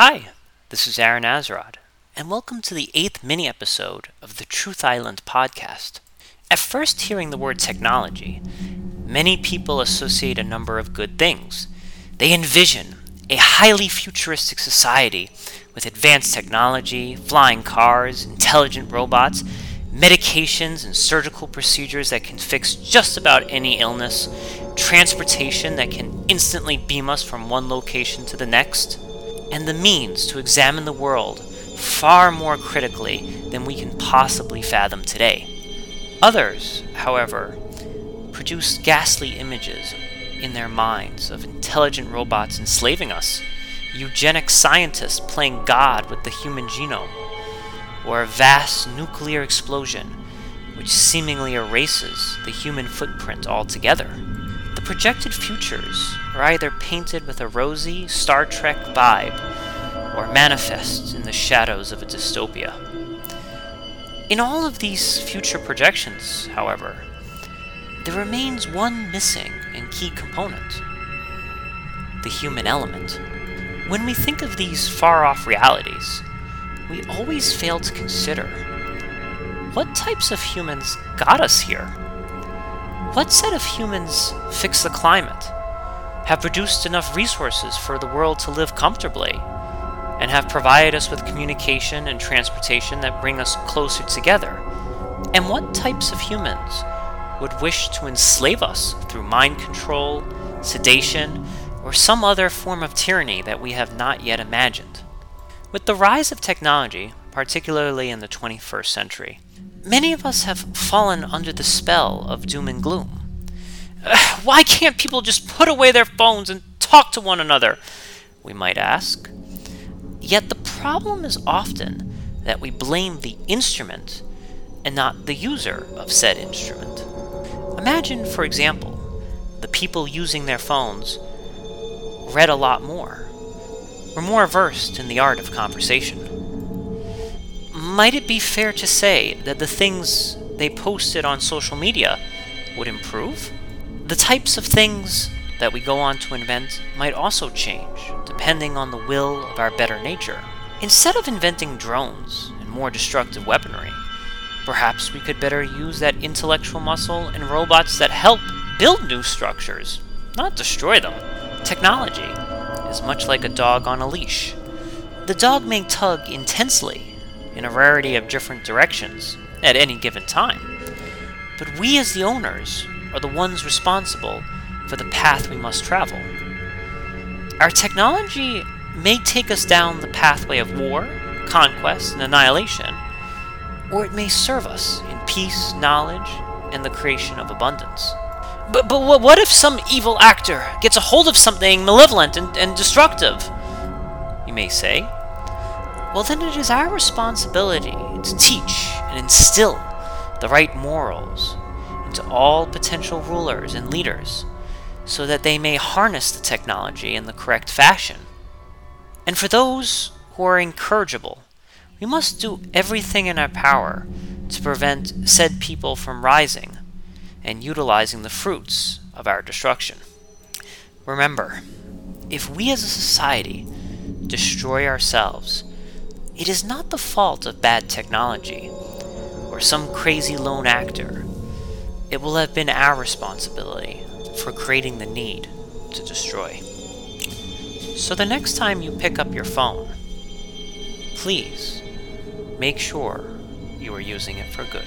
Hi, this is Aaron Azarod, and welcome to the eighth mini episode of the Truth Island podcast. At first hearing the word technology, many people associate a number of good things. They envision a highly futuristic society with advanced technology, flying cars, intelligent robots, medications and surgical procedures that can fix just about any illness, transportation that can instantly beam us from one location to the next, and the means to examine the world far more critically than we can possibly fathom today. Others, however, produce ghastly images in their minds of intelligent robots enslaving us, eugenic scientists playing God with the human genome, or a vast nuclear explosion which seemingly erases the human footprint altogether. The projected futures are either painted with a rosy Star Trek vibe or manifest in the shadows of a dystopia. In all of these future projections, however, there remains one missing and key component the human element. When we think of these far off realities, we always fail to consider what types of humans got us here? What set of humans fixed the climate, have produced enough resources for the world to live comfortably, and have provided us with communication and transportation that bring us closer together? And what types of humans would wish to enslave us through mind control, sedation, or some other form of tyranny that we have not yet imagined? With the rise of technology, particularly in the 21st century, many of us have fallen under the spell of doom and gloom. Why can't people just put away their phones and talk to one another? We might ask. Yet the problem is often that we blame the instrument and not the user of said instrument. Imagine, for example, the people using their phones read a lot more were more versed in the art of conversation. Might it be fair to say that the things they posted on social media would improve? The types of things that we go on to invent might also change, depending on the will of our better nature. Instead of inventing drones and more destructive weaponry, perhaps we could better use that intellectual muscle in robots that help build new structures, not destroy them. Technology is much like a dog on a leash. The dog may tug intensely in a variety of different directions at any given time, but we as the owners are the ones responsible for the path we must travel. Our technology may take us down the pathway of war, conquest, and annihilation, or it may serve us in peace, knowledge, and the creation of abundance. But, but what if some evil actor gets a hold of something malevolent and, and destructive? You may say. Well, then it is our responsibility to teach and instill the right morals into all potential rulers and leaders so that they may harness the technology in the correct fashion. And for those who are incorrigible, we must do everything in our power to prevent said people from rising and utilizing the fruits of our destruction. Remember, if we as a society destroy ourselves, it is not the fault of bad technology or some crazy lone actor. It will have been our responsibility for creating the need to destroy. So the next time you pick up your phone, please make sure you are using it for good.